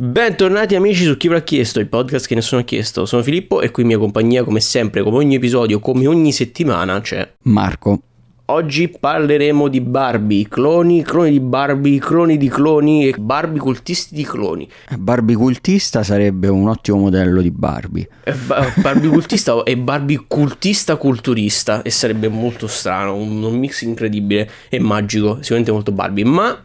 Bentornati amici su Chi l'ha chiesto, il podcast che nessuno ha chiesto. Sono Filippo e qui in mia compagnia, come sempre, come ogni episodio, come ogni settimana, c'è Marco. Oggi parleremo di Barbie, cloni, cloni di Barbie, cloni di cloni e Barbie cultisti di cloni. Barbie cultista sarebbe un ottimo modello di Barbie. Eh, ba- Barbie cultista e Barbie cultista culturista e sarebbe molto strano, un, un mix incredibile e magico, sicuramente molto Barbie, ma...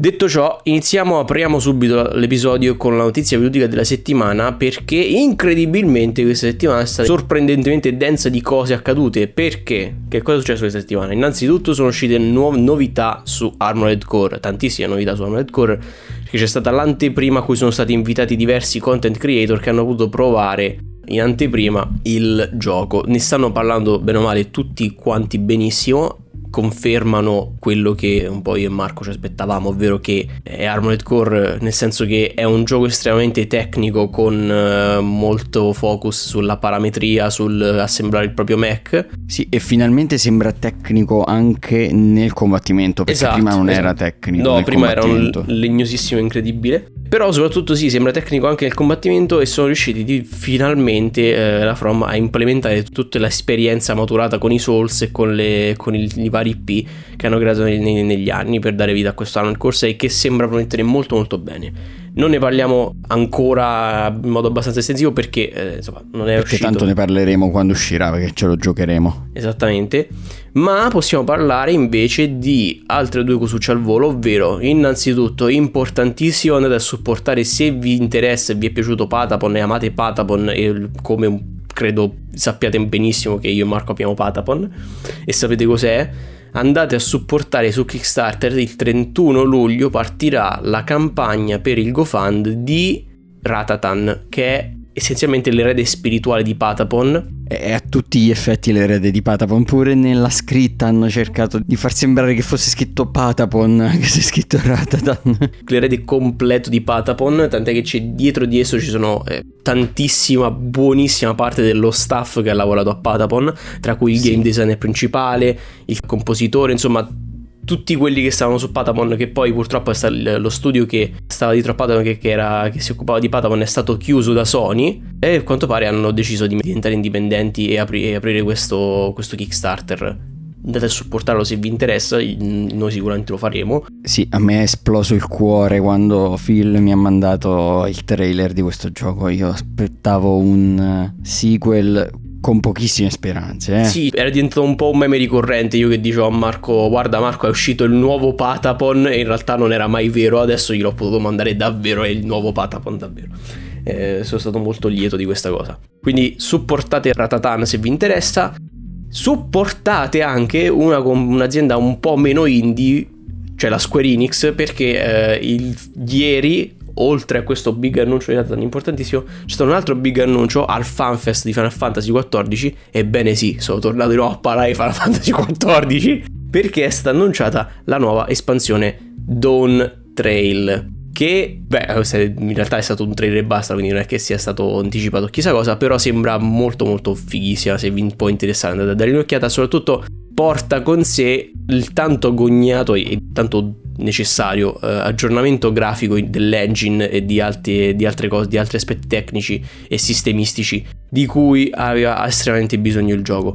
Detto ciò, iniziamo, apriamo subito l'episodio con la notizia videoludica della settimana perché incredibilmente questa settimana è stata sorprendentemente densa di cose accadute. Perché? Che cosa è successo questa settimana? Innanzitutto sono uscite nuove novità su Armored Core, tantissime novità su Armored Core, perché c'è stata l'anteprima a cui sono stati invitati diversi content creator che hanno potuto provare in anteprima il gioco. Ne stanno parlando bene o male tutti quanti benissimo confermano quello che un po' io e Marco ci aspettavamo, ovvero che è Armored Core nel senso che è un gioco estremamente tecnico con uh, molto focus sulla parametria, sull'assemblare il proprio mech. Sì, e finalmente sembra tecnico anche nel combattimento, perché esatto, prima non esatto. era tecnico. No, prima era un legnosissimo incredibile. Però soprattutto sì, sembra tecnico anche nel combattimento e sono riusciti di, finalmente eh, la From a implementare tutta l'esperienza maturata con i Souls e con, le, con il, i vari IP che hanno creato negli, negli anni per dare vita a questo Core 6 che sembra promettere molto molto bene. Non ne parliamo ancora in modo abbastanza estensivo perché eh, insomma non è perché uscito. tanto ne parleremo quando uscirà perché ce lo giocheremo. Esattamente. Ma possiamo parlare invece di altre due cosucce al volo, ovvero innanzitutto importantissimo andate a supportare se vi interessa e vi è piaciuto Patapon e amate Patapon e come credo sappiate benissimo che io e Marco abbiamo Patapon e sapete cos'è andate a supportare su Kickstarter il 31 luglio partirà la campagna per il GoFund di Ratatan che è essenzialmente l'erede spirituale di Patapon. È a tutti gli effetti l'erede di Patapon. Pure nella scritta hanno cercato di far sembrare che fosse scritto Patapon, che sia scritto Ratatan. L'erede completo di Patapon, tant'è che c'è dietro di esso ci sono eh, tantissima, buonissima parte dello staff che ha lavorato a Patapon, tra cui il sì. game designer principale, il compositore, insomma tutti quelli che stavano su Patapon, che poi purtroppo lo studio che stava dietro a Patapon, che, che, era, che, si occupava di Patapon, è stato chiuso da Sony e a quanto pare hanno deciso di diventare indipendenti e, apri, e aprire questo, questo Kickstarter andate a supportarlo se vi interessa, noi sicuramente lo faremo. Sì, a me è esploso il cuore quando Phil mi ha mandato il trailer di questo gioco. Io aspettavo un sequel con pochissime speranze. Eh. Sì, era diventato un po' un meme ricorrente. Io che dicevo a Marco: Guarda, Marco, è uscito il nuovo Patapon. E in realtà non era mai vero. Adesso gliel'ho potuto mandare davvero. È il nuovo Patapon, davvero. Eh, sono stato molto lieto di questa cosa. Quindi supportate Ratatan se vi interessa. Supportate anche una, un'azienda un po' meno indie, cioè la Square Enix, perché eh, il, ieri oltre a questo big annuncio di Nathan importantissimo, c'è stato un altro big annuncio al FanFest di Final Fantasy XIV. Ebbene sì, sono tornato di nuovo a Final Fantasy XIV perché è stata annunciata la nuova espansione Dawn Trail. Che, beh, in realtà è stato un trailer e basta, quindi non è che sia stato anticipato chissà cosa, però sembra molto molto fighissima, se vi può interessare andate a dare un'occhiata, soprattutto porta con sé il tanto agognato e tanto necessario eh, aggiornamento grafico dell'engine e di, alti, di altre cose, di altri aspetti tecnici e sistemistici di cui aveva estremamente bisogno il gioco.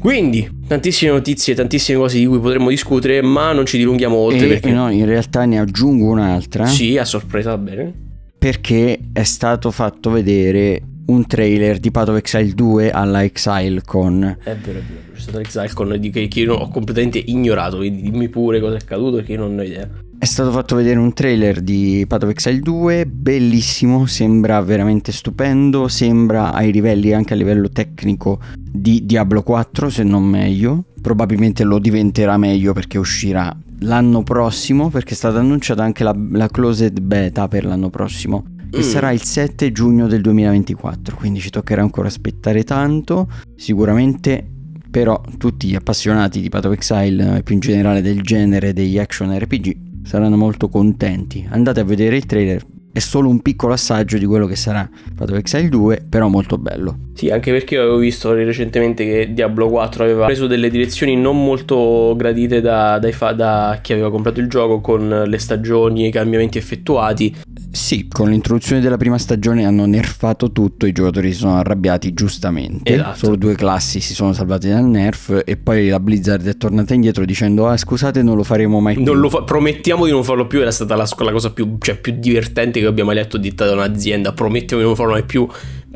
Quindi, tantissime notizie, tantissime cose di cui potremmo discutere, ma non ci dilunghiamo oltre. E, perché... No, in realtà ne aggiungo un'altra. Sì, a sorpresa, va bene. Perché è stato fatto vedere un trailer di Path of Exile 2 alla ExileCon. È vero, è vero, c'è stata l'ExileCon di che, che io ho completamente ignorato, dimmi pure cosa è accaduto perché io non ho idea. È stato fatto vedere un trailer di Path of Exile 2, bellissimo, sembra veramente stupendo, sembra ai livelli, anche a livello tecnico, di Diablo 4, se non meglio. Probabilmente lo diventerà meglio perché uscirà l'anno prossimo, perché è stata annunciata anche la, la closed beta per l'anno prossimo che mm. sarà il 7 giugno del 2024, quindi ci toccherà ancora aspettare tanto, sicuramente però tutti gli appassionati di Path of Exile e più in generale del genere degli action RPG saranno molto contenti. Andate a vedere il trailer, è solo un piccolo assaggio di quello che sarà Path of Exile 2, però molto bello. Sì, anche perché avevo visto recentemente che Diablo 4 aveva preso delle direzioni non molto gradite da, da, da chi aveva comprato il gioco con le stagioni e i cambiamenti effettuati. Sì, con l'introduzione della prima stagione hanno nerfato tutto, i giocatori si sono arrabbiati giustamente, esatto. solo due classi si sono salvati dal nerf e poi la Blizzard è tornata indietro dicendo ah scusate non lo faremo mai più. Fa- promettiamo di non farlo più, era stata la, la cosa più, cioè, più divertente che abbiamo letto detta da un'azienda, promettiamo di non farlo mai più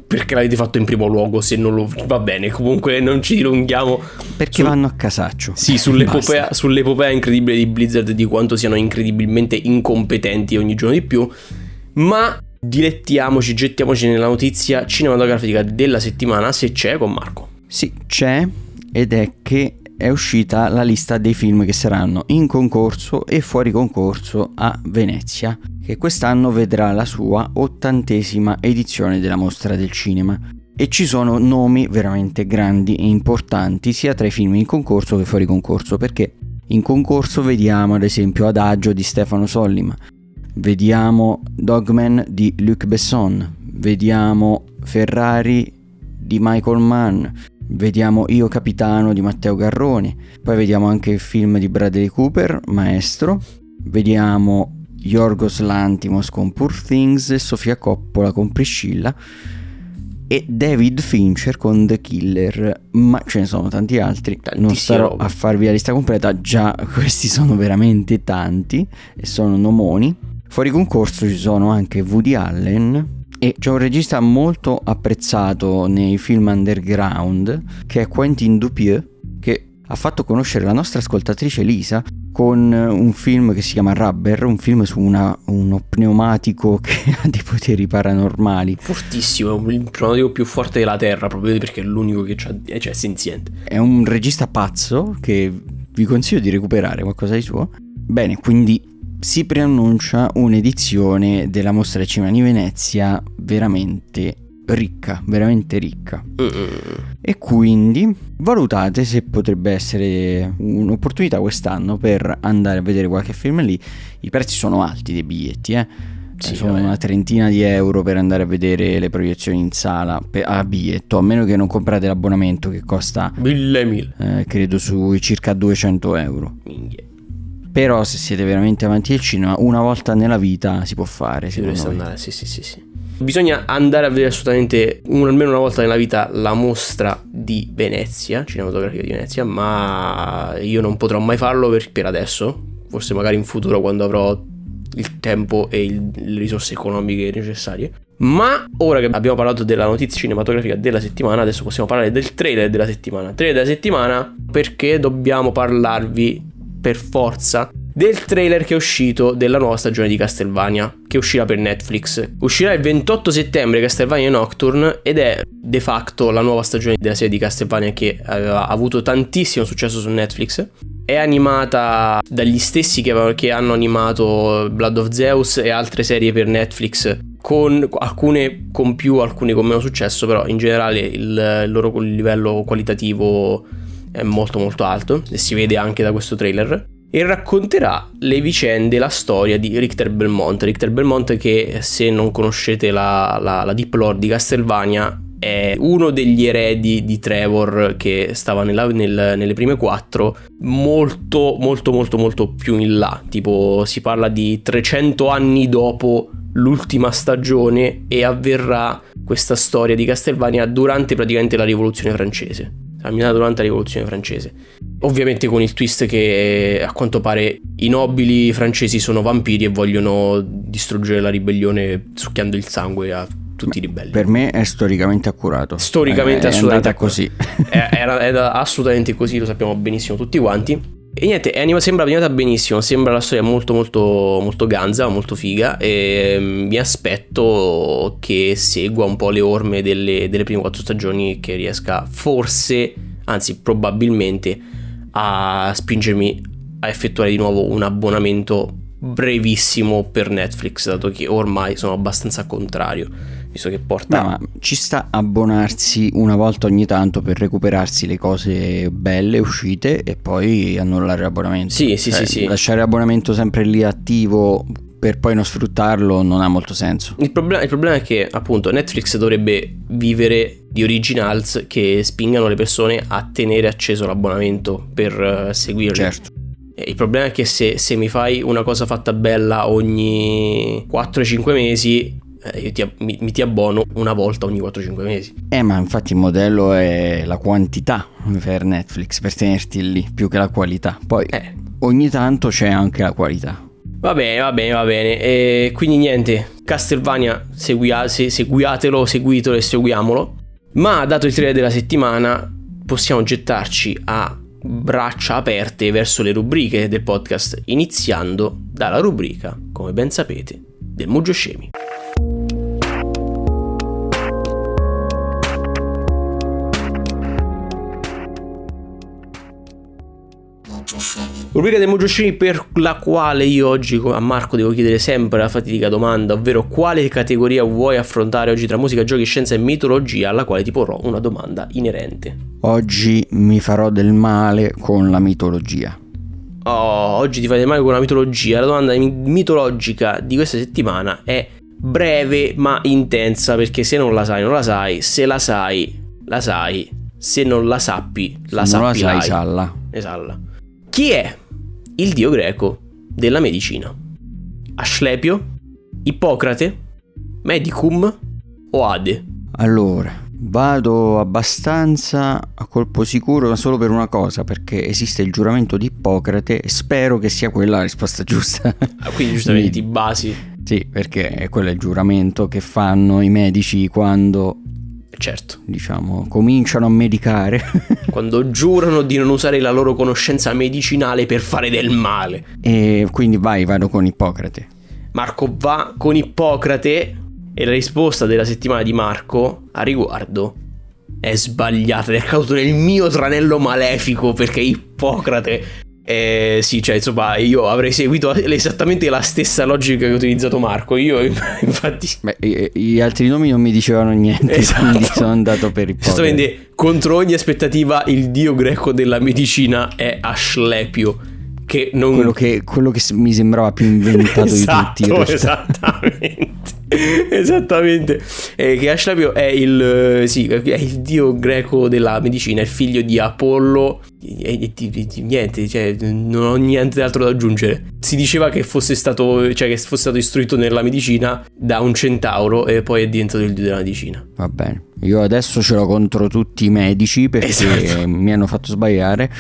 perché l'avete fatto in primo luogo se non lo va bene comunque non ci dilunghiamo perché su... vanno a casaccio. Sì sull'epopea, sull'epopea incredibile di Blizzard di quanto siano incredibilmente incompetenti ogni giorno di più ma dilettiamoci gettiamoci nella notizia cinematografica della settimana se c'è con Marco. Sì c'è ed è che è uscita la lista dei film che saranno in concorso e fuori concorso a Venezia, che quest'anno vedrà la sua ottantesima edizione della mostra del cinema. E ci sono nomi veramente grandi e importanti sia tra i film in concorso che fuori concorso, perché in concorso vediamo ad esempio Adagio di Stefano Sollima, vediamo Dogman di Luc Besson, vediamo Ferrari di Michael Mann, Vediamo Io Capitano di Matteo Garroni, poi vediamo anche il film di Bradley Cooper, Maestro, vediamo Yorgos Lantimos con Poor Things e Sofia Coppola con Priscilla e David Fincher con The Killer, ma ce ne sono tanti altri. Non starò a farvi la lista completa, già questi sono veramente tanti e sono nomoni. Fuori concorso ci sono anche Woody Allen, e c'è un regista molto apprezzato nei film underground che è Quentin Dupieux che ha fatto conoscere la nostra ascoltatrice Lisa con un film che si chiama Rubber, un film su una, uno pneumatico che ha dei poteri paranormali. Fortissimo, è il pneumatico più forte della Terra, proprio perché è l'unico che c'ha, cioè, è senziente. È un regista pazzo che vi consiglio di recuperare qualcosa di suo. Bene, quindi si preannuncia un'edizione della Mostra del Cinema di Venezia veramente ricca, veramente ricca. Mm. E quindi valutate se potrebbe essere un'opportunità quest'anno per andare a vedere qualche film lì. I prezzi sono alti dei biglietti, eh. Sì, sono una trentina di euro per andare a vedere le proiezioni in sala a biglietto, a meno che non comprate l'abbonamento che costa mille mille. Eh, credo sui circa 200 euro. Minchia. Però se siete veramente avanti al cinema, una volta nella vita si può fare. Si dovreste andare, sì, sì, sì, sì. Bisogna andare a vedere assolutamente un, almeno una volta nella vita la mostra di Venezia, cinematografica di Venezia, ma io non potrò mai farlo per, per adesso, forse magari in futuro quando avrò il tempo e il, le risorse economiche necessarie. Ma ora che abbiamo parlato della notizia cinematografica della settimana, adesso possiamo parlare del trailer della settimana. Trailer della settimana perché dobbiamo parlarvi per forza del trailer che è uscito della nuova stagione di Castlevania, che uscirà per Netflix. Uscirà il 28 settembre Castlevania Nocturne ed è de facto la nuova stagione della serie di Castlevania che aveva avuto tantissimo successo su Netflix. È animata dagli stessi che, che hanno animato Blood of Zeus e altre serie per Netflix, con alcune con più, alcune con meno successo, però in generale il, il loro livello qualitativo è molto molto alto e si vede anche da questo trailer e racconterà le vicende, la storia di Richter Belmont. Richter Belmont che se non conoscete la, la, la Deep Lore di Castlevania è uno degli eredi di Trevor che stava nella, nel, nelle prime quattro molto molto molto molto più in là tipo si parla di 300 anni dopo l'ultima stagione e avverrà questa storia di Castlevania durante praticamente la rivoluzione francese camminata durante la rivoluzione francese. Ovviamente con il twist che a quanto pare i nobili francesi sono vampiri e vogliono distruggere la ribellione succhiando il sangue a tutti i ribelli. Per me è storicamente accurato. Storicamente è, assolutamente è così. è, era, era assolutamente così, lo sappiamo benissimo tutti quanti. E niente, anima, sembra animata benissimo, sembra la storia molto molto molto ganza, molto figa e mm, mi aspetto che segua un po' le orme delle, delle prime quattro stagioni che riesca forse, anzi probabilmente, a spingermi a effettuare di nuovo un abbonamento brevissimo per Netflix, dato che ormai sono abbastanza contrario visto che porta... No, ma ci sta abbonarsi una volta ogni tanto per recuperarsi le cose belle uscite e poi annullare l'abbonamento. Sì, sì, cioè, sì, sì. Lasciare l'abbonamento sempre lì attivo per poi non sfruttarlo non ha molto senso. Il problema, il problema, è che appunto Netflix dovrebbe vivere di originals che spingano le persone a tenere acceso l'abbonamento per uh, seguirli. Certo. Il problema è che se, se, mi fai una cosa fatta bella ogni 4-5 mesi, eh, io ti, mi, mi, ti abbono una volta ogni 4-5 mesi. Eh, ma infatti il modello è la quantità per Netflix, per tenerti lì, più che la qualità. Poi eh. ogni tanto c'è anche la qualità. Va bene, va bene, va bene. E quindi niente, Castlevania, seguia, se, seguiatelo, seguitelo e seguiamolo. Ma dato il trailer della settimana, possiamo gettarci a braccia aperte verso le rubriche del podcast, iniziando dalla rubrica, come ben sapete, del Mugio Rubrica dei Mugioshimi per la quale io oggi a Marco devo chiedere sempre la fatidica domanda, ovvero quale categoria vuoi affrontare oggi tra musica, giochi, scienza e mitologia, alla quale ti porrò una domanda inerente. Oggi mi farò del male con la mitologia. Oh, oggi ti fai del male con la mitologia. La domanda mitologica di questa settimana è breve ma intensa perché se non la sai non la sai, se la sai la sai, se non la sappi la sappi. Non la sai, salla. Esalla. Chi è il dio greco della medicina. Asclepio, Ippocrate, Medicum o Ade? Allora, vado abbastanza a colpo sicuro ma solo per una cosa, perché esiste il giuramento di Ippocrate e spero che sia quella la risposta giusta. Ah, quindi giustamente ti basi. Sì, perché è quello il giuramento che fanno i medici quando Certo. Diciamo, cominciano a medicare. Quando giurano di non usare la loro conoscenza medicinale per fare del male. E quindi vai, vado con Ippocrate. Marco va con Ippocrate e la risposta della settimana di Marco a riguardo è sbagliata. È caduto nel mio tranello malefico perché Ippocrate eh, sì, cioè, insomma, io avrei seguito esattamente la stessa logica che ha utilizzato Marco. Io, infatti. Beh, gli altri nomi non mi dicevano niente, esatto. quindi sono andato per i Esattamente, contro ogni aspettativa, il dio greco della medicina è Asclepio. Che non... quello, che, quello che mi sembrava più inventato esatto, di tutti. Esattamente. Esattamente. Eh, che Asclepio è il, eh, sì, è il dio greco della medicina, è figlio di Apollo. E, e, e, niente, cioè, non ho niente altro da aggiungere. Si diceva che fosse stato, cioè, che fosse stato istruito nella medicina da un centauro e poi è diventato il dio della medicina. Va bene. Io adesso ce l'ho contro tutti i medici perché esatto. mi hanno fatto sbagliare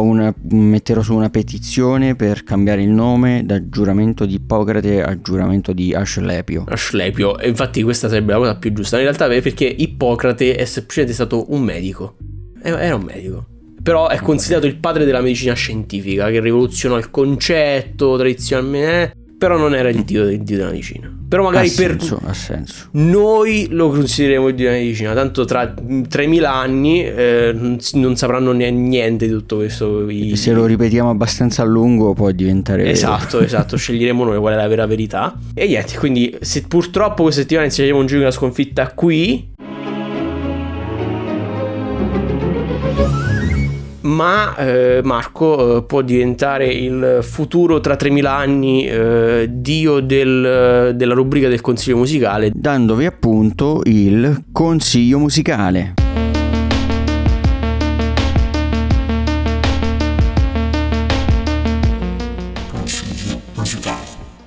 una, metterò su una petizione per cambiare il nome da giuramento di Ippocrate a giuramento di Asclepio. Asclepio, e infatti questa sarebbe la cosa più giusta. In realtà perché Ippocrate è semplicemente stato un medico. Era un medico. Però è considerato il padre della medicina scientifica che rivoluzionò il concetto tradizionalmente. Però non era il dio, il dio della medicina. Però magari ha senso, per ha senso. noi lo considereremo il dio della medicina. Tanto tra 3000 anni eh, non sapranno niente di tutto questo. I... Se lo ripetiamo abbastanza a lungo può diventare. Esatto, esatto. sceglieremo noi qual è la vera verità. E niente, quindi se purtroppo questa settimana inizieremo un giro di una sconfitta qui, ma eh, Marco eh, può diventare il futuro tra 3000 anni eh, dio del, della rubrica del consiglio musicale dandovi appunto il consiglio musicale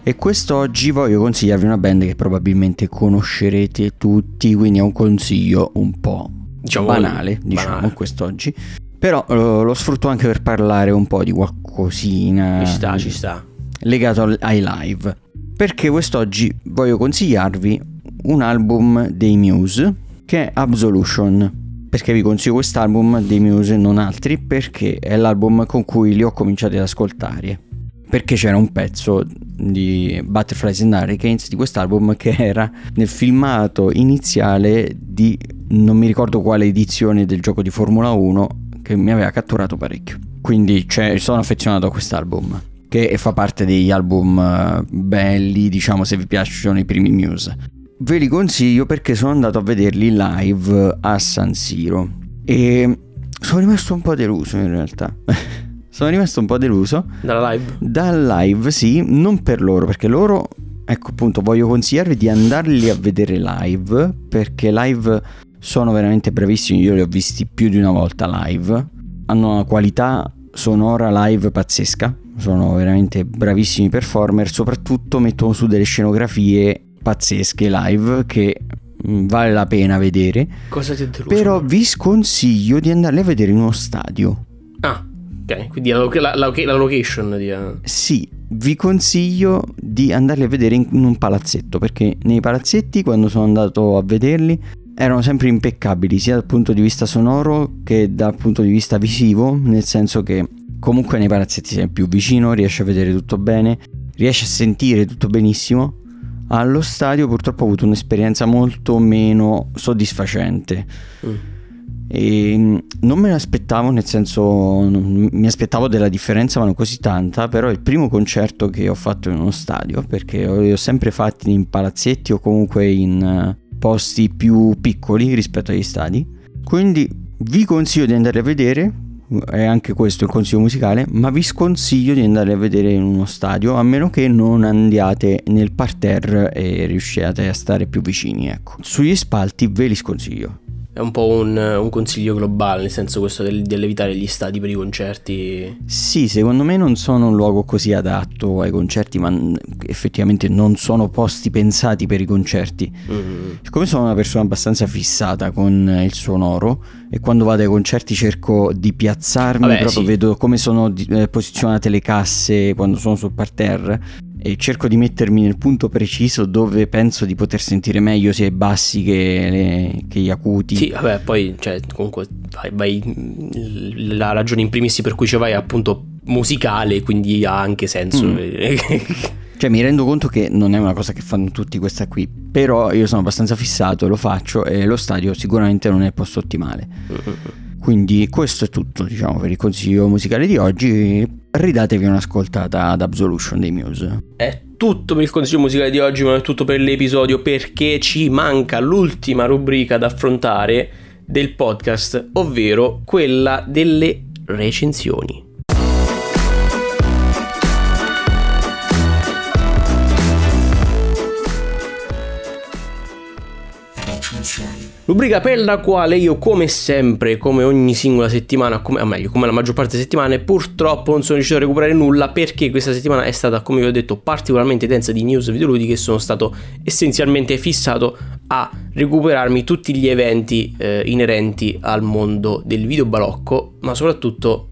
E quest'oggi voglio consigliarvi una band che probabilmente conoscerete tutti, quindi è un consiglio un po' diciamo banale, diciamo, banale. quest'oggi. Però lo, lo sfrutto anche per parlare un po' di qualcosina. Ci sta, ci sta. Legato ai live. Perché quest'oggi voglio consigliarvi un album dei Muse che è Absolution. Perché vi consiglio quest'album dei Muse e non altri? Perché è l'album con cui li ho cominciati ad ascoltare. Perché c'era un pezzo di Butterflies and Hurricanes di quest'album che era nel filmato iniziale di non mi ricordo quale edizione del gioco di Formula 1 che mi aveva catturato parecchio. Quindi cioè, sono affezionato a quest'album, che fa parte degli album eh, belli, diciamo, se vi piacciono i primi Muse. Ve li consiglio perché sono andato a vederli live a San Siro e sono rimasto un po' deluso in realtà. Sono rimasto un po' deluso. Dalla live? Dal live, sì, non per loro, perché loro, ecco appunto, voglio consigliarvi di andarli a vedere live, perché live sono veramente bravissimi, io li ho visti più di una volta live, hanno una qualità sonora live pazzesca, sono veramente bravissimi performer, soprattutto mettono su delle scenografie pazzesche live che mm, vale la pena vedere. Cosa ti è deluso? Però vi sconsiglio di andarli a vedere in uno stadio. Ah, ok, quindi la, la, la, la location di... Sì, vi consiglio di andarli a vedere in un palazzetto, perché nei palazzetti quando sono andato a vederli erano sempre impeccabili, sia dal punto di vista sonoro che dal punto di vista visivo, nel senso che comunque nei palazzetti sei più vicino, riesci a vedere tutto bene, riesci a sentire tutto benissimo. Allo stadio purtroppo ho avuto un'esperienza molto meno soddisfacente. Mm. E mm, non me l'aspettavo, nel senso mi aspettavo della differenza, ma non così tanta, però è il primo concerto che ho fatto in uno stadio, perché li ho sempre fatti in palazzetti o comunque in eh, posti più piccoli rispetto agli stadi. Quindi vi consiglio di andare a vedere, è anche questo il consiglio musicale, ma vi sconsiglio di andare a vedere in uno stadio a meno che non andiate nel parterre e riusciate a stare più vicini, ecco. Sugli spalti ve li sconsiglio. È un po' un, un consiglio globale, nel senso questo del, dell'evitare gli stadi per i concerti. Sì, secondo me non sono un luogo così adatto ai concerti, ma effettivamente non sono posti pensati per i concerti. Mm-hmm. Siccome sono una persona abbastanza fissata con il sonoro e quando vado ai concerti cerco di piazzarmi, Vabbè, proprio sì. vedo come sono eh, posizionate le casse quando sono sul parterre e cerco di mettermi nel punto preciso dove penso di poter sentire meglio sia i bassi che, le, che gli acuti. Sì, vabbè, poi cioè, comunque vai, vai, la ragione in primis per cui ci vai è appunto musicale, quindi ha anche senso. Mm. cioè mi rendo conto che non è una cosa che fanno tutti questa qui, però io sono abbastanza fissato lo faccio e lo stadio sicuramente non è il posto ottimale. Mm-hmm. Quindi questo è tutto, diciamo, per il consiglio musicale di oggi. Ridatevi un'ascoltata ad Absolution dei Muse. È tutto per il consiglio musicale di oggi, ma è tutto per l'episodio perché ci manca l'ultima rubrica da affrontare del podcast, ovvero quella delle recensioni. Rubrica per la quale io come sempre, come ogni singola settimana, come, o meglio, come la maggior parte delle settimane, purtroppo non sono riuscito a recuperare nulla perché questa settimana è stata, come vi ho detto, particolarmente densa di news videoludiche e sono stato essenzialmente fissato a recuperarmi tutti gli eventi eh, inerenti al mondo del videobalocco, ma soprattutto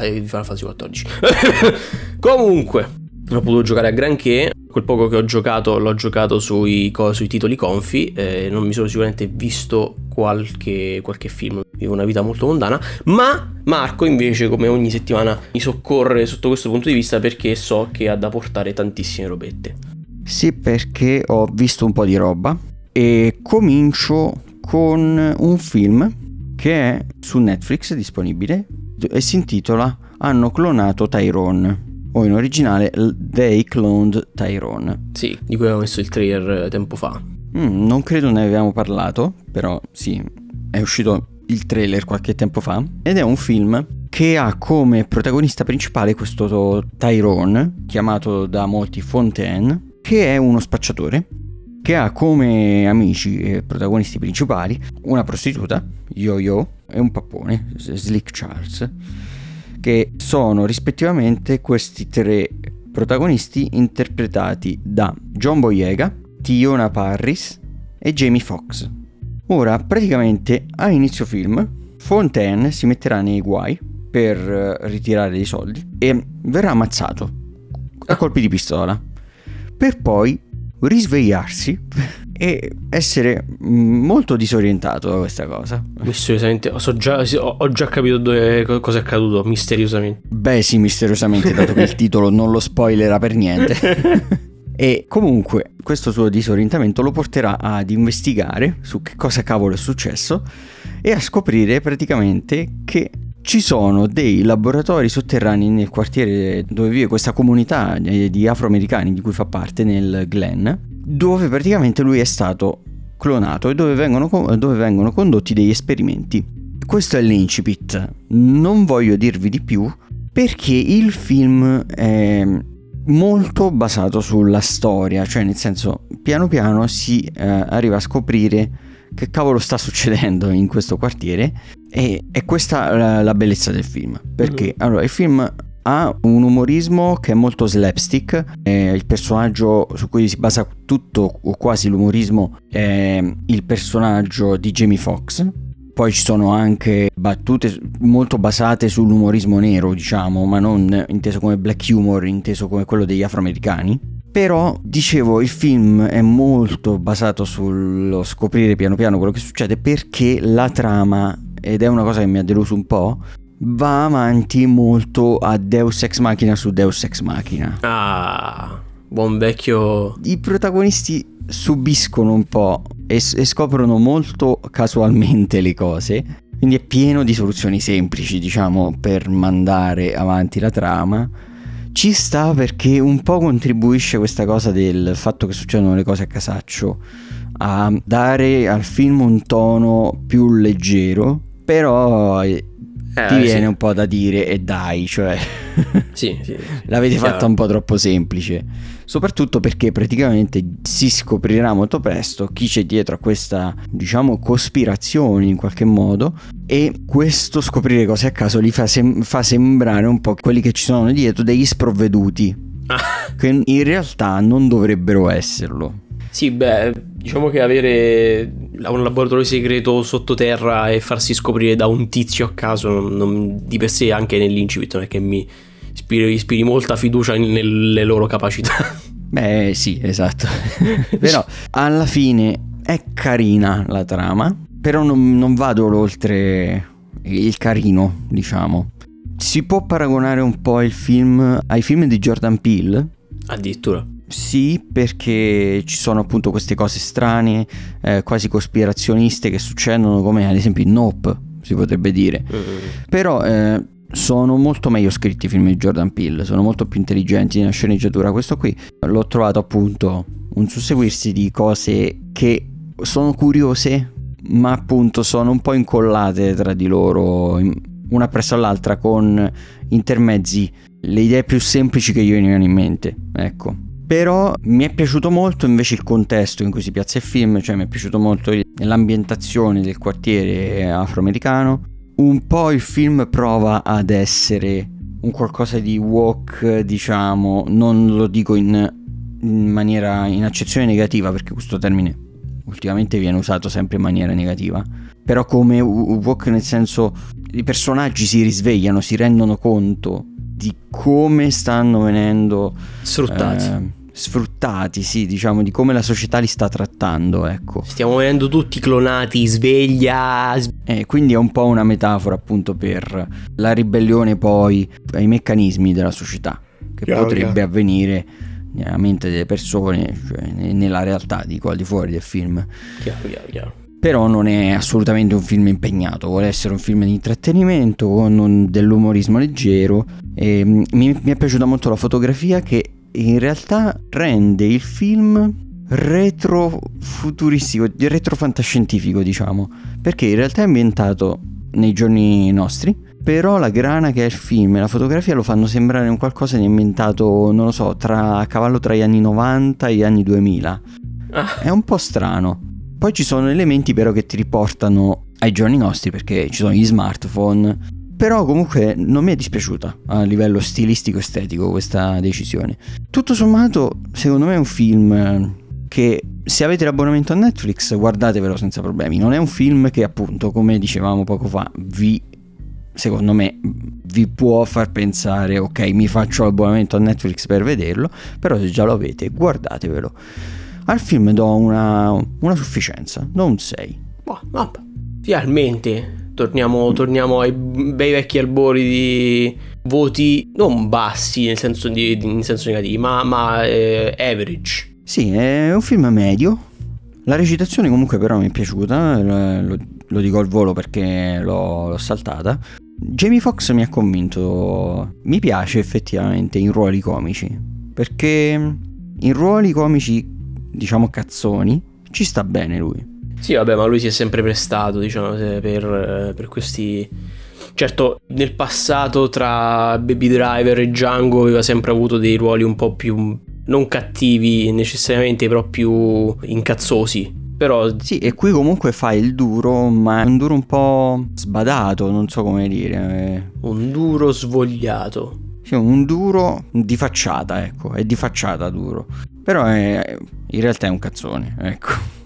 eh, di Final Fantasy XIV. Comunque, non ho potuto giocare a granché, quel poco che ho giocato l'ho giocato sui, sui titoli confi, eh, non mi sono sicuramente visto qualche, qualche film, vivo una vita molto mondana, ma Marco invece come ogni settimana mi soccorre sotto questo punto di vista perché so che ha da portare tantissime robette. Sì, perché ho visto un po' di roba e comincio con un film che è su Netflix disponibile e si intitola Hanno clonato Tyrone o in originale They Cloned Tyrone. Sì, di cui avevo messo il trailer tempo fa. Mm, non credo ne avevamo parlato, però sì, è uscito il trailer qualche tempo fa ed è un film che ha come protagonista principale questo Tyrone, chiamato da molti Fontaine, che è uno spacciatore che ha come amici e protagonisti principali una prostituta, Yo-Yo, e un pappone, Slick Charles che sono rispettivamente questi tre protagonisti interpretati da John Boyega, Tiona Parris e Jamie Foxx. Ora, praticamente a inizio film, Fontaine si metterà nei guai per eh, ritirare dei soldi e verrà ammazzato a colpi di pistola, per poi risvegliarsi e essere molto disorientato da questa cosa. Misteriosamente, so già, ho già capito dove, cosa è accaduto, misteriosamente. Beh sì, misteriosamente, dato che il titolo non lo spoilerà per niente. E comunque questo suo disorientamento lo porterà ad investigare su che cosa cavolo è successo e a scoprire praticamente che ci sono dei laboratori sotterranei nel quartiere dove vive questa comunità di afroamericani di cui fa parte nel Glen dove praticamente lui è stato clonato e dove vengono, dove vengono condotti degli esperimenti. Questo è l'incipit, non voglio dirvi di più Perché il film è molto basato sulla storia, cioè nel senso piano piano si eh, arriva a scoprire che cavolo sta succedendo in questo quartiere e è questa la, la bellezza del film. Perché mm-hmm. allora il film ha un umorismo che è molto slapstick, eh, il personaggio su cui si basa tutto o quasi l'umorismo è il personaggio di Jamie Foxx. Poi ci sono anche battute molto basate sull'umorismo nero, diciamo, ma non inteso come black humor, inteso come quello degli afroamericani. Però, dicevo, il film è molto basato sullo scoprire piano piano quello che succede perché la trama, ed è una cosa che mi ha deluso un po', va avanti molto a Deus Ex Machina su Deus Ex Machina. Ah, buon vecchio. I protagonisti subiscono un po' e, e scoprono molto casualmente le cose. Quindi è pieno di soluzioni semplici, diciamo, per mandare avanti la trama. Ci sta perché un po' contribuisce questa cosa del fatto che succedono le cose a casaccio a dare al film un tono più leggero, però eh, ti viene sì. un po' da dire e dai, cioè sì, sì, l'avete chiaro. fatta un po' troppo semplice, soprattutto perché praticamente si scoprirà molto presto chi c'è dietro a questa, diciamo, cospirazione in qualche modo e questo scoprire cose a caso li fa, sem- fa sembrare un po' quelli che ci sono dietro degli sprovveduti, ah. che in realtà non dovrebbero esserlo. Sì, beh, diciamo che avere un laboratorio segreto sottoterra e farsi scoprire da un tizio a caso non, non, di per sé anche nell'incipit non è che mi ispiri, ispiri molta fiducia nelle loro capacità. Beh, sì, esatto. però alla fine è carina la trama, però non, non vado oltre il carino, diciamo. Si può paragonare un po' il film ai film di Jordan Peele? Addirittura. Sì, perché ci sono appunto queste cose strane, eh, quasi cospirazioniste che succedono, come ad esempio in Nope, si potrebbe dire. Mm-hmm. Però eh, sono molto meglio scritti i film di Jordan Peele, sono molto più intelligenti nella sceneggiatura. Questo qui l'ho trovato appunto un susseguirsi di cose che sono curiose, ma appunto sono un po' incollate tra di loro, una presso l'altra, con intermezzi, le idee più semplici che gli venivano in mente. Ecco. Però mi è piaciuto molto invece il contesto in cui si piazza il film, cioè mi è piaciuto molto l'ambientazione del quartiere afroamericano. Un po' il film prova ad essere un qualcosa di walk, diciamo, non lo dico in, in maniera in accezione negativa perché questo termine ultimamente viene usato sempre in maniera negativa, però come walk nel senso i personaggi si risvegliano, si rendono conto di come stanno venendo sfruttati. Eh, sfruttati, sì, diciamo, di come la società li sta trattando, ecco. Stiamo venendo tutti clonati, sveglia. Eh, quindi è un po' una metafora appunto per la ribellione poi ai meccanismi della società, che chiaro, potrebbe chiaro. avvenire nella mente delle persone, cioè nella realtà, dico al di fuori del film. Chiaro, chiaro, chiaro. Però non è assolutamente un film impegnato, vuole essere un film di intrattenimento con dell'umorismo leggero. E, mi, mi è piaciuta molto la fotografia che in realtà rende il film retrofuturistico, retrofantascientifico diciamo, perché in realtà è ambientato nei giorni nostri, però la grana che è il film e la fotografia lo fanno sembrare un qualcosa di ambientato, non lo so, tra, a cavallo tra gli anni 90 e gli anni 2000. Ah. È un po' strano. Poi ci sono elementi però che ti riportano ai giorni nostri perché ci sono gli smartphone, però comunque non mi è dispiaciuta a livello stilistico estetico questa decisione. Tutto sommato, secondo me è un film che se avete l'abbonamento a Netflix guardatevelo senza problemi. Non è un film che appunto, come dicevamo poco fa, vi secondo me vi può far pensare ok mi faccio l'abbonamento a Netflix per vederlo però se già lo avete guardatevelo al film do una, una sufficienza do un 6 oh, vabbè. finalmente torniamo, torniamo ai bei vecchi albori di voti non bassi nel senso, di, in senso negativo, ma, ma eh, average. Sì, è un film medio. La recitazione comunque però mi è piaciuta, lo, lo dico al volo perché l'ho, l'ho saltata. Jamie Foxx mi ha convinto, mi piace effettivamente in ruoli comici, perché in ruoli comici, diciamo cazzoni, ci sta bene lui. Sì, vabbè, ma lui si è sempre prestato, diciamo, per, per questi... Certo, nel passato tra Baby Driver e Django aveva sempre avuto dei ruoli un po' più non cattivi necessariamente, però più incazzosi. Però Sì, e qui comunque fa il duro, ma è un duro un po' sbadato, non so come dire. un duro svogliato. Sì, un duro di facciata, ecco, è di facciata duro. Però è- in realtà è un cazzone, ecco.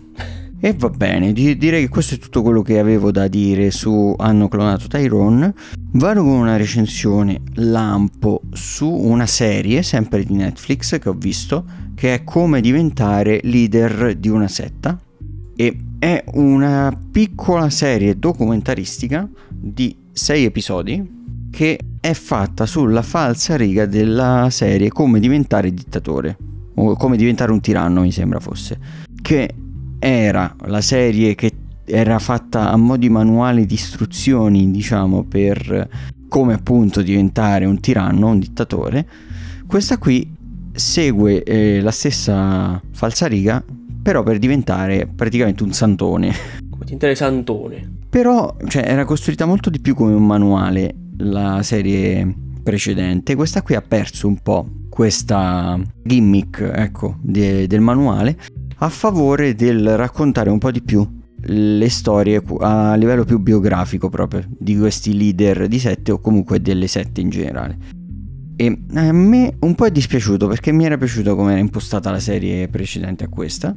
E va bene, di- direi che questo è tutto quello che avevo da dire su Hanno clonato Tyrone. Vado con una recensione lampo su una serie, sempre di Netflix, che ho visto, che è Come diventare leader di una setta. E è una piccola serie documentaristica di 6 episodi che è fatta sulla falsa riga della serie Come diventare dittatore o Come diventare un tiranno mi sembra fosse che era la serie che era fatta a mo' di manuale di istruzioni diciamo per come appunto diventare un tiranno, un dittatore questa qui segue eh, la stessa falsariga però per diventare praticamente un santone Come ti interessantone. però cioè, era costruita molto di più come un manuale la serie precedente. Questa qui ha perso un po' questa gimmick ecco, de- del manuale a favore del raccontare un po' di più le storie a livello più biografico proprio di questi leader di sette o comunque delle sette in generale. E a me un po' è dispiaciuto perché mi era piaciuto come era impostata la serie precedente a questa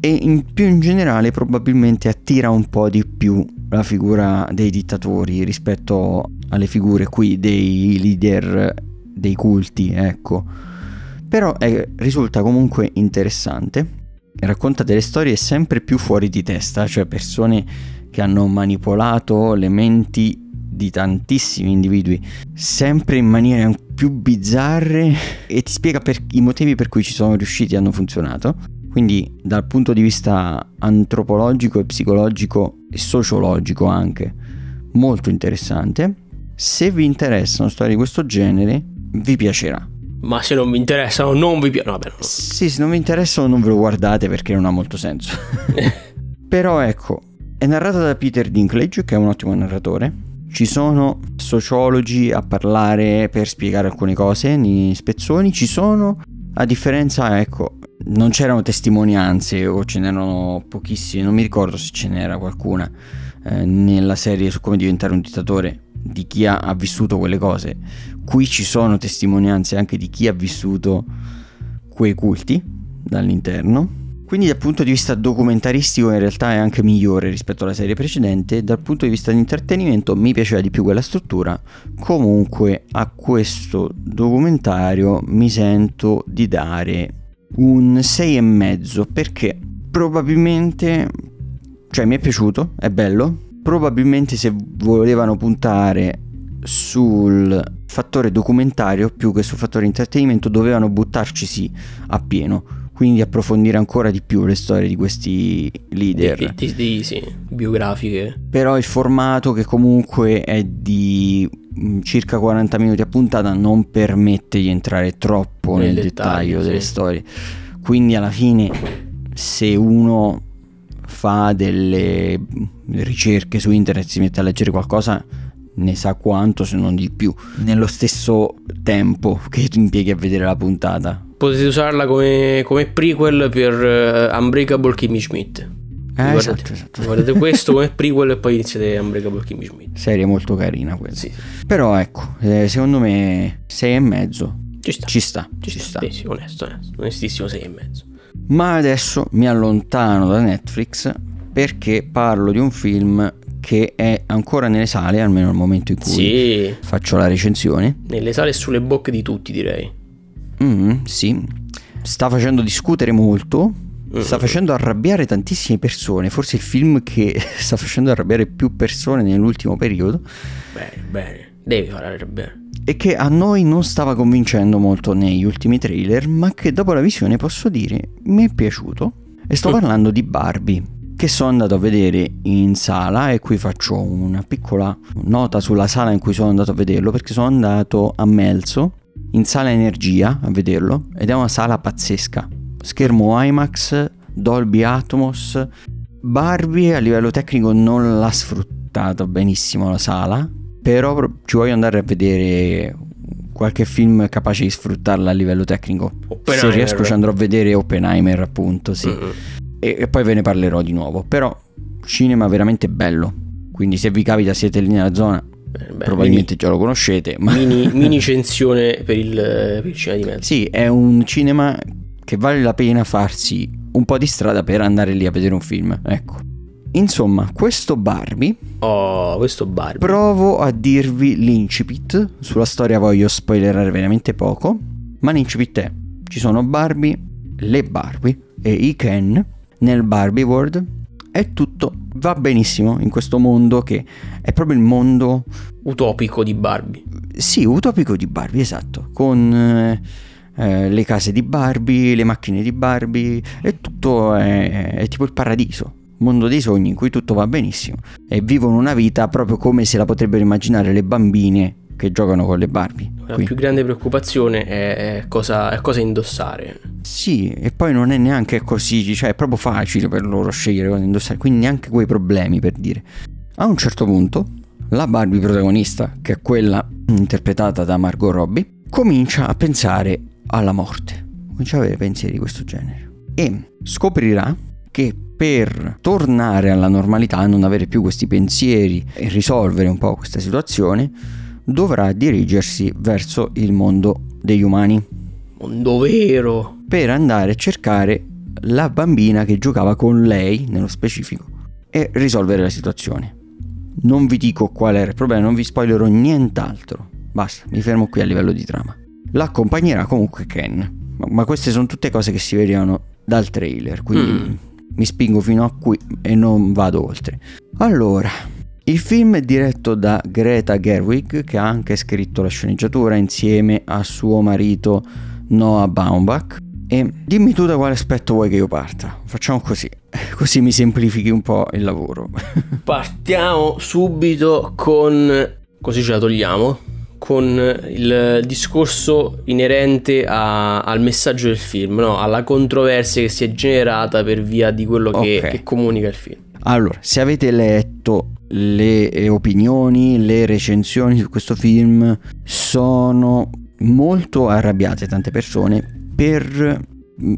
e in più in generale probabilmente attira un po' di più la figura dei dittatori rispetto alle figure qui dei leader dei culti, ecco. Però eh, risulta comunque interessante. Racconta delle storie sempre più fuori di testa, cioè persone che hanno manipolato le menti di tantissimi individui, sempre in maniere più bizzarre e ti spiega per i motivi per cui ci sono riusciti e hanno funzionato. Quindi dal punto di vista antropologico e psicologico e sociologico anche molto interessante. Se vi interessano storie di questo genere, vi piacerà. Ma se non vi interessano, non vi piace. No, no. Sì, se non vi interessano non ve lo guardate perché non ha molto senso. Però ecco, è narrata da Peter Dinklage, che è un ottimo narratore. Ci sono sociologi a parlare per spiegare alcune cose nei spezzoni. Ci sono, a differenza, ecco, non c'erano testimonianze o ce n'erano pochissime, non mi ricordo se ce n'era qualcuna eh, nella serie su come diventare un dittatore di chi ha, ha vissuto quelle cose. Qui ci sono testimonianze anche di chi ha vissuto quei culti dall'interno. Quindi dal punto di vista documentaristico in realtà è anche migliore rispetto alla serie precedente, dal punto di vista di intrattenimento mi piaceva di più quella struttura, comunque a questo documentario mi sento di dare un 6,5 perché probabilmente, cioè mi è piaciuto, è bello, probabilmente se volevano puntare sul fattore documentario più che sul fattore intrattenimento dovevano buttarcisi a pieno quindi approfondire ancora di più le storie di questi leader Di, di- di- sì, biografiche. però il formato che comunque è di mm, circa 40 minuti a puntata non permette di entrare troppo Nel nel, dettaglio, dettaglio, delle sì. storie quindi alla fine se uno fa delle ricerche su internet si mette a leggere qualcosa ne sa quanto se non di più nello stesso tempo che tu impieghi a vedere la puntata Potete usarla come, come prequel per eh, Unbreakable Kimmy Schmidt. eh, Guardate, esatto, esatto. guardate questo come prequel e poi iniziate Unbreakable Kimmy Schmidt. serie molto carina quella Sì, però ecco eh, secondo me 6 e mezzo ci sta. ci sta Ci ci sta. sta sì, onesto, onesto. Onestissimo 6 e mezzo. Ma adesso mi allontano da Netflix perché parlo di un film che è ancora nelle sale, almeno al momento in cui Sì, faccio la recensione. nelle sale e sulle bocche di tutti direi. Mm, sì, sta facendo discutere molto, sta Mm. facendo arrabbiare tantissime persone, forse il film che sta facendo arrabbiare più persone nell'ultimo periodo Bene, bene. Devi fare bene. e che a noi non stava convincendo molto negli ultimi trailer, ma che dopo la visione posso dire mi è piaciuto. E sto Mm. parlando di Barbie, che sono andato a vedere in sala e qui faccio una piccola nota sulla sala in cui sono andato a vederlo perché sono andato a Melzo in sala Energia a vederlo ed è una sala pazzesca. Schermo IMAX, Dolby Atmos. Barbie a livello tecnico non l'ha sfruttato benissimo la sala però ci voglio andare a vedere qualche film capace di sfruttarla a livello tecnico. Se riesco ci andrò a vedere Oppenheimer, appunto, sì. Mm-hmm. E, e, poi ve ne parlerò di nuovo. Però cinema veramente bello. Quindi se vi capita siete lì nella zona, eh, beh, probabilmente mini, già lo conoscete. Ma... Mini, mini censione per il, per il cinema di mezzo. Sì, è un cinema che vale la pena farsi un po' di strada per andare lì a vedere un film. Ecco. Insomma, questo Barbie. Oh, questo Barbie. Provo a dirvi l'incipit. Sulla storia voglio spoilerare veramente poco. Ma l'incipit è: ci sono Barbie, le Barbie e i Ken nel Barbie World. E tutto va benissimo in questo mondo che è proprio il mondo utopico di Barbie. Sì, utopico di Barbie, esatto. Con. Eh, eh, le case di Barbie, le macchine di Barbie e tutto è, è tipo il paradiso mondo dei sogni in cui tutto va benissimo e vivono una vita proprio come se la potrebbero immaginare le bambine che giocano con le Barbie. La Qui. più grande preoccupazione è, cosa, è, cosa, indossare. Sì, e poi non è neanche così, cioè è proprio facile per loro scegliere cosa indossare, quindi neanche quei problemi per dire. A un certo punto, la Barbie protagonista, che è quella interpretata da Margot Robbie, comincia a pensare alla morte, comincia a avere pensieri di questo genere e scoprirà che per tornare alla normalità, non avere più questi pensieri e risolvere un po' questa situazione, dovrà dirigersi verso il mondo degli umani. Mondo vero! Per andare a cercare la bambina che giocava con lei, nello specifico, e risolvere la situazione. Non vi dico qual era il problema, non vi spoilerò nient'altro. Basta, mi fermo qui a livello di trama. L'accompagnerà comunque Ken. Ma, ma queste sono tutte cose che si vedevano dal trailer, quindi mm mi spingo fino a qui e non vado oltre. Allora, il film è diretto da Greta Gerwig, che ha anche scritto la sceneggiatura insieme a suo marito Noah Baumbach. E dimmi tu da quale aspetto vuoi che io parta. Facciamo così, così mi semplifichi un po' il lavoro. Partiamo subito con... così ce la togliamo con il discorso inerente a, al messaggio del film, no? alla controversia che si è generata per via di quello che, okay. che comunica il film. Allora, se avete letto le opinioni, le recensioni su questo film, sono molto arrabbiate tante persone per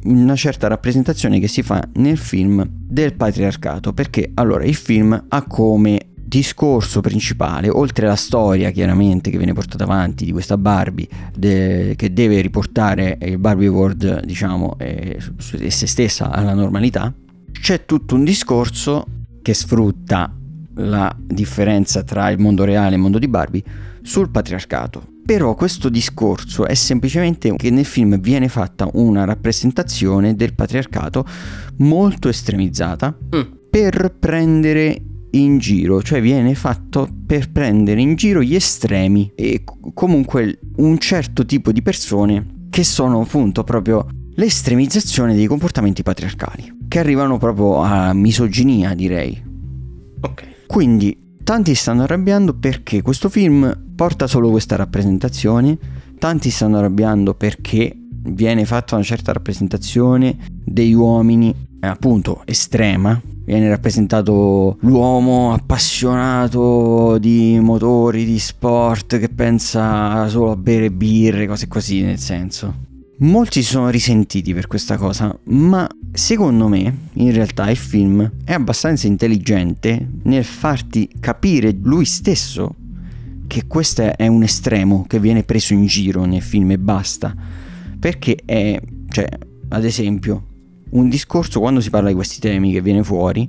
una certa rappresentazione che si fa nel film del patriarcato perché allora il film ha come discorso principale, oltre alla storia chiaramente che viene portata avanti di questa Barbie de- che deve riportare il Barbie World, diciamo, eh, se stessa alla normalità, c'è tutto un discorso che sfrutta la differenza tra il mondo reale e il mondo di Barbie sul patriarcato. Però questo discorso è semplicemente che nel film viene fatta una rappresentazione del patriarcato molto estremizzata mm. per prendere in giro, cioè viene fatto per prendere in giro gli estremi e comunque un certo tipo di persone che sono appunto proprio l'estremizzazione dei comportamenti patriarcali, che arrivano proprio a misoginia direi. Ok. Quindi tanti stanno arrabbiando perché questo film porta solo questa rappresentazione, tanti stanno arrabbiando perché viene fatta una certa rappresentazione degli uomini appunto estrema viene rappresentato l'uomo appassionato di motori, di sport, che pensa solo a bere birre, cose così nel senso. Molti sono risentiti per questa cosa, ma secondo me in realtà il film è abbastanza intelligente nel farti capire lui stesso che questo è un estremo che viene preso in giro nel film e basta. Perché è, cioè, ad esempio, un discorso quando si parla di questi temi che viene fuori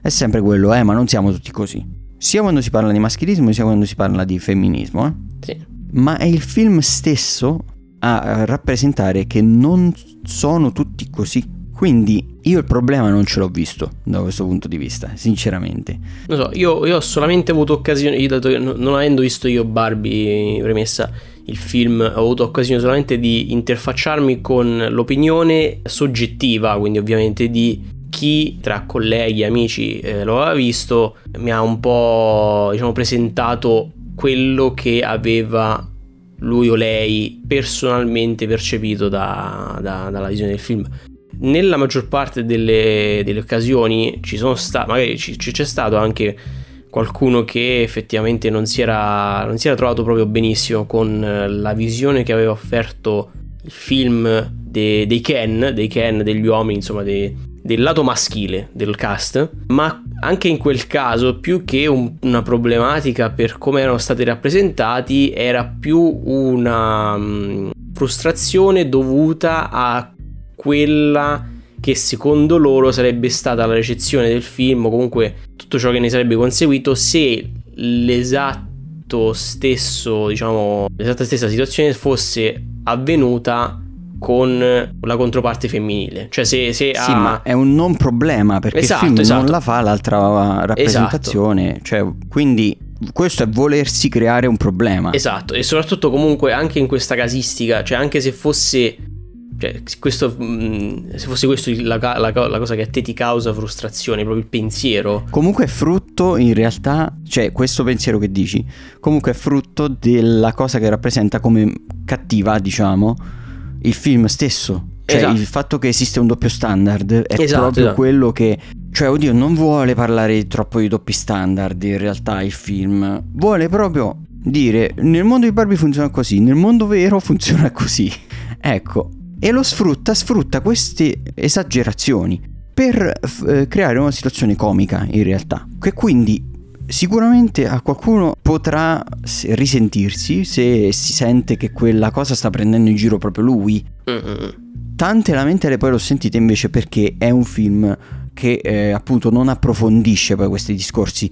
è sempre quello, eh, ma non siamo tutti così. Sia quando si parla di maschilismo, sia quando si parla di femminismo, eh? Sì. Ma è il film stesso a rappresentare che non sono tutti così. Quindi io il problema non ce l'ho visto da questo punto di vista, sinceramente. Non so, io, io ho solamente avuto occasione, io dato che non avendo visto io Barbie premessa, il film ho avuto occasione solamente di interfacciarmi con l'opinione soggettiva, quindi ovviamente di chi tra colleghi e amici eh, lo aveva visto mi ha un po' diciamo presentato quello che aveva lui o lei personalmente percepito da, da, dalla visione del film. Nella maggior parte delle, delle occasioni ci sono stati magari ci, c'è stato anche qualcuno che effettivamente non si, era, non si era trovato proprio benissimo con la visione che aveva offerto il film de, dei Ken, dei Ken, degli uomini, insomma, dei, del lato maschile del cast, ma anche in quel caso, più che un, una problematica per come erano stati rappresentati, era più una um, frustrazione dovuta a quella che secondo loro sarebbe stata la recezione del film o comunque tutto ciò che ne sarebbe conseguito se l'esatto stesso, diciamo, l'esatta stessa situazione fosse avvenuta con la controparte femminile. Cioè, se, se sì, ha... ma è un non problema perché Esatto, il film esatto. non la fa l'altra rappresentazione. Cioè, quindi questo è volersi creare un problema. Esatto, e soprattutto comunque anche in questa casistica, cioè anche se fosse... Cioè, questo, mh, se fosse questo la, la- la cosa che a te ti causa frustrazione, proprio il pensiero, Comunque è frutto in realtà, cioè questo pensiero che dici, comunque è frutto della cosa che rappresenta come cattiva, diciamo, il film stesso. Cioè Esatto. il fatto che esiste un doppio standard è Esatto, proprio esatto. quello che... Cioè, oddio, non vuole parlare troppo di doppi standard in realtà il film. Vuole proprio dire, nel mondo di Barbie funziona così, nel mondo vero funziona così. Ecco. E lo sfrutta, sfrutta queste esagerazioni per eh, creare una situazione comica in realtà. Che quindi sicuramente a qualcuno potrà risentirsi se si sente che quella cosa sta prendendo in giro proprio lui. Tante lamentele poi l'ho sentite invece perché è un film che eh, appunto non approfondisce poi questi discorsi.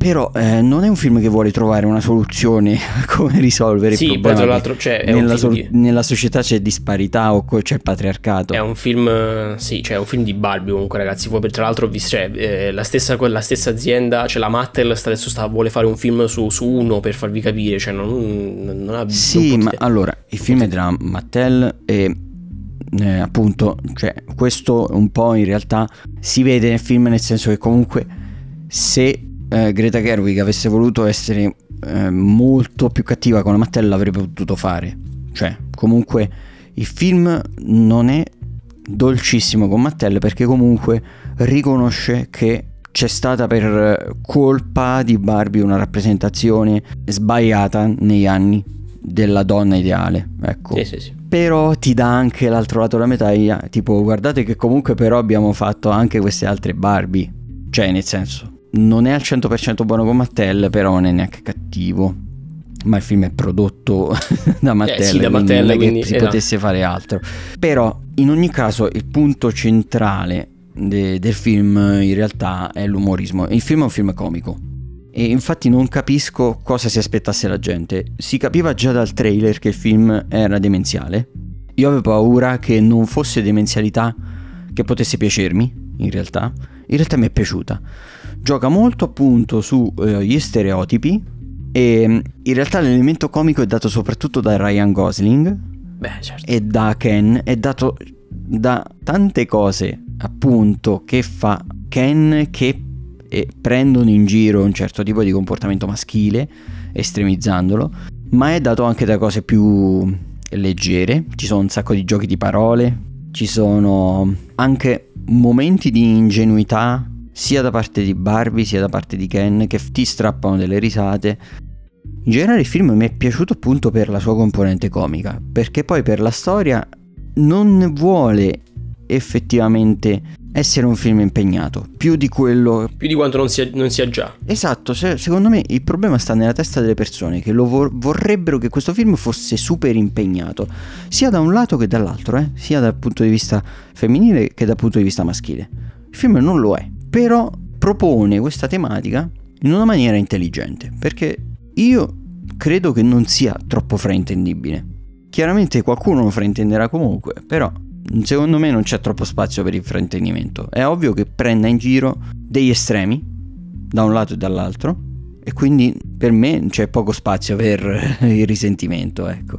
Però eh, non è un film che vuole trovare una soluzione a come risolvere Sì, il poi problema. tra che l'altro cioè, nella, sol- di, nella società c'è disparità o co- c'è il patriarcato. è un film, eh, sì, cioè è un film di Barbie comunque ragazzi, poi tra l'altro ho visto, cioè, eh, la, stessa, la stessa azienda, cioè la Mattel sta, adesso sta, vuole fare un film su, su uno per farvi capire, cioè non, non ha... Sì, non ma allora il film è della Mattel e eh, appunto, cioè, questo un po' in realtà si vede nel film nel senso che comunque se eh, Greta Gerwig avesse voluto essere eh, molto più cattiva con la Mattel l'avrebbe potuto fare. Cioè, comunque il film non è dolcissimo con Mattel perché comunque riconosce che c'è stata per colpa di Barbie una rappresentazione sbagliata negli anni della donna ideale, ecco. Sì, sì, sì. Però ti dà anche l'altro lato della medaglia, tipo guardate che comunque però abbiamo fatto anche queste altre Barbie. Cioè, nel senso, non è al 100% buono con Mattel, però non è neanche cattivo. Ma il film è prodotto da Mattel, Eh, sì, da quindi Mattel, non è che quindi, si esatto. potesse fare altro. Però, in ogni caso, il punto centrale de- del film in realtà è l'umorismo. Il film è un film comico. E infatti non capisco cosa si aspettasse la gente. Si capiva già dal trailer che il film era demenziale. Io avevo paura che non fosse demenzialità che potesse piacermi, in realtà. In realtà mi è piaciuta. Gioca molto appunto sugli stereotipi e mm, in realtà l'elemento comico è dato soprattutto da Ryan Gosling Beh, certo. e da Ken è dato da tante cose appunto che fa Ken che eh, prendono in giro un certo tipo di comportamento maschile estremizzandolo ma è dato anche da cose più leggere ci sono un sacco di giochi di parole ci sono anche momenti di ingenuità sia da parte di Barbie sia da parte di Ken che ti strappano delle risate in generale il film mi è piaciuto appunto per la sua componente comica, perché poi per la storia non vuole effettivamente essere un film impegnato, più di quello... Più di quanto non sia, non sia già. Esatto, se- secondo me il problema sta nella testa delle persone che lo vor- vorrebbero che questo film fosse super impegnato, sia da un lato che dall'altro, eh? sia dal punto di vista femminile che dal punto di vista maschile. Il film non lo è, però propone questa tematica in una maniera intelligente, perché io credo che non sia troppo fraintendibile. Chiaramente qualcuno lo fraintenderà comunque, però secondo me non c'è troppo spazio per il fraintendimento. È ovvio che prenda in giro degli estremi, da un lato e dall'altro, e quindi per me c'è poco spazio per il risentimento, ecco.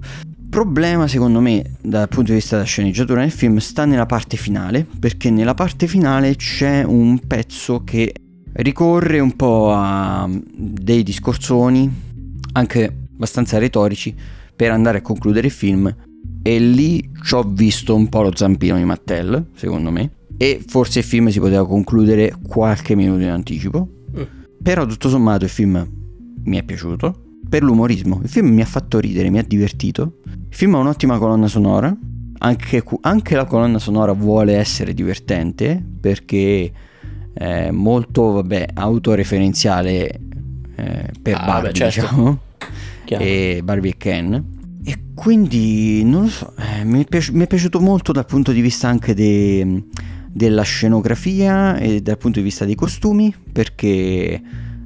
Problema secondo me dal punto di vista della sceneggiatura nel film sta nella parte finale, perché nella parte finale c'è un pezzo che ricorre un po' a dei discorsoni, anche abbastanza retorici, per andare a concludere il film. E lì ci ho visto un po' lo zampino di Mattel, secondo me. E forse il film si poteva concludere qualche minuto in anticipo. Mm. Però tutto sommato il film mi è piaciuto. Per l'umorismo, il film mi ha fatto ridere, mi ha divertito. Il film ha un'ottima colonna sonora. Anche, anche la colonna sonora vuole essere divertente perché è molto, vabbè, autoreferenziale eh, per ah, Barbie, beh, certo. diciamo. E Barbie e Ken. E quindi, non lo so, eh, mi, è piaci- mi, è piaciuto molto dal punto di vista anche de- della scenografia e dal punto di vista dei costumi perché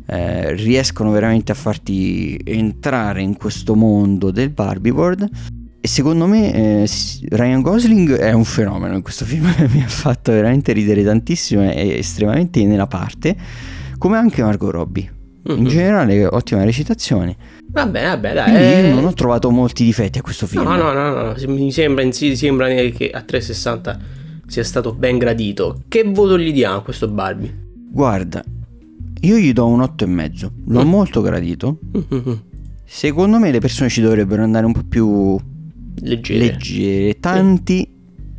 eh, riescono veramente a farti entrare in questo mondo del Barbie World e secondo me eh, Ryan Gosling è un fenomeno in questo film mi ha fatto veramente ridere tantissimo è estremamente nella parte come anche Margot Robbie mm-hmm. in generale ottima recitazione vabbè vabbè dai Quindi io non ho trovato molti difetti a questo film no no no, no, no. mi sembra, sembra che a 360 sia stato ben gradito. Che voto gli diamo a questo Barbie? Guarda, io gli do un 8,5. L'ho mm. molto gradito. Mm-hmm. Secondo me le persone ci dovrebbero andare un po' più leggere. leggere. Tanti,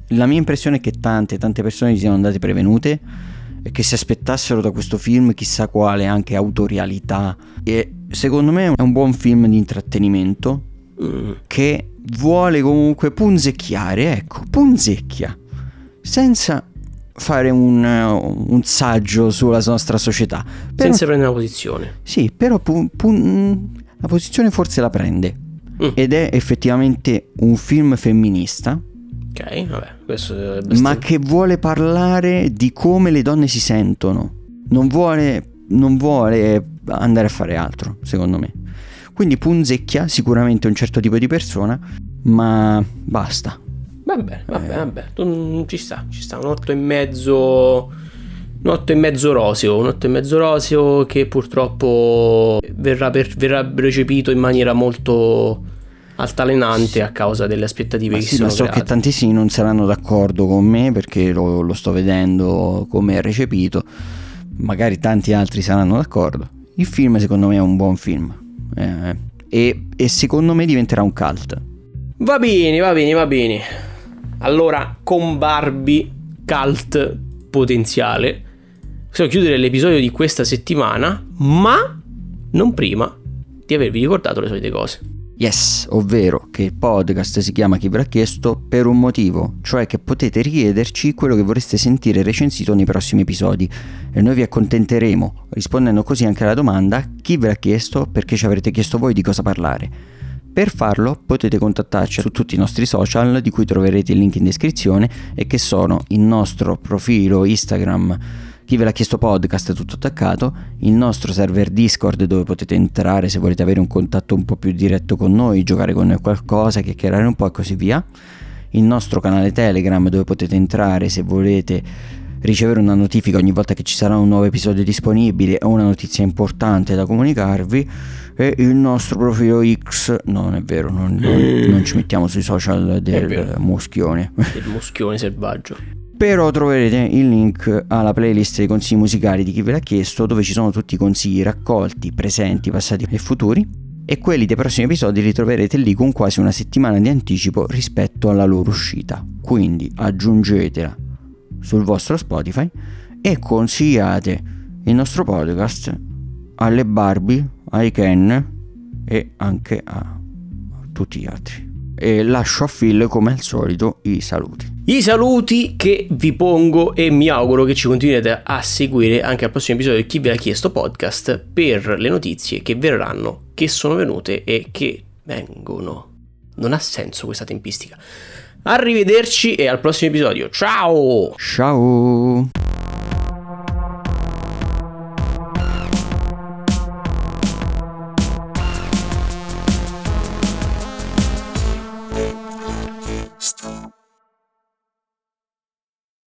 sì. la mia impressione è che tante, tante persone gli siano andate prevenute e che si aspettassero da questo film chissà quale anche autorialità. E secondo me è un buon film di intrattenimento mm. che vuole comunque punzecchiare, ecco, punzecchia senza fare un, un, saggio sulla nostra società. Però, senza prendere una posizione. Sì, però pu, pu, la posizione forse la prende. Mm. Ed è effettivamente un film femminista. Ok, vabbè, questo è abbastanza... Ma che vuole parlare di come le donne si sentono. Non vuole, non vuole andare a fare altro, secondo me. Quindi punzecchia sicuramente un certo tipo di persona, ma basta. Vabbè, vabbè, eh. vabbè. Ci sta, ci sta. Un 8 e mezzo. Un 8 e mezzo roseo. Un 8 e mezzo roseo che purtroppo verrà, per, verrà recepito in maniera molto altalenante a causa delle aspettative ma che sì, sono ma so create. che tantissimi non saranno d'accordo con me perché lo, lo sto vedendo come è recepito. Magari tanti altri saranno d'accordo. Il film secondo me è un buon film. Eh, e, e secondo me diventerà un cult. Va bene, va bene, va bene. Allora, con Barbie cult potenziale, possiamo chiudere l'episodio di questa settimana, ma non prima di avervi ricordato le solite cose. Yes, ovvero che il podcast si chiama Chi ve l'ha chiesto per un motivo, cioè che potete richiederci quello che vorreste sentire recensito nei prossimi episodi e noi vi accontenteremo rispondendo così anche alla domanda chi ve l'ha chiesto perché ci avrete chiesto voi di cosa parlare. Per farlo potete contattarci su tutti i nostri social di cui troverete il link in descrizione e che sono il nostro profilo Instagram chi ve l'ha chiesto podcast tutto attaccato, il nostro server Discord dove potete entrare se volete avere un contatto un po' più diretto con noi, giocare con noi qualcosa, chiacchierare un po' e così via, il nostro canale Telegram dove potete entrare se volete ricevere una notifica ogni volta che ci sarà un nuovo episodio disponibile o una notizia importante da comunicarvi e il nostro profilo X no, non è vero non, non, non ci mettiamo sui social del muschione. Del muschione selvaggio. Però troverete il link alla playlist dei consigli musicali di chi ve l'ha chiesto dove ci sono tutti i consigli raccolti, presenti, passati e futuri e quelli dei prossimi episodi li troverete lì con quasi una settimana di anticipo rispetto alla loro uscita. Quindi aggiungetela sul vostro Spotify e consigliate il nostro podcast alle Barbie, ai Ken e anche a tutti gli altri. E lascio a Phil come al solito i saluti. I saluti che vi pongo e mi auguro che ci continuerete a seguire anche al prossimo episodio di Chi ve l'ha chiesto podcast per le notizie che verranno, che sono venute e che vengono. Non ha senso questa tempistica. Arrivederci e al prossimo episodio. Ciao! Ciao!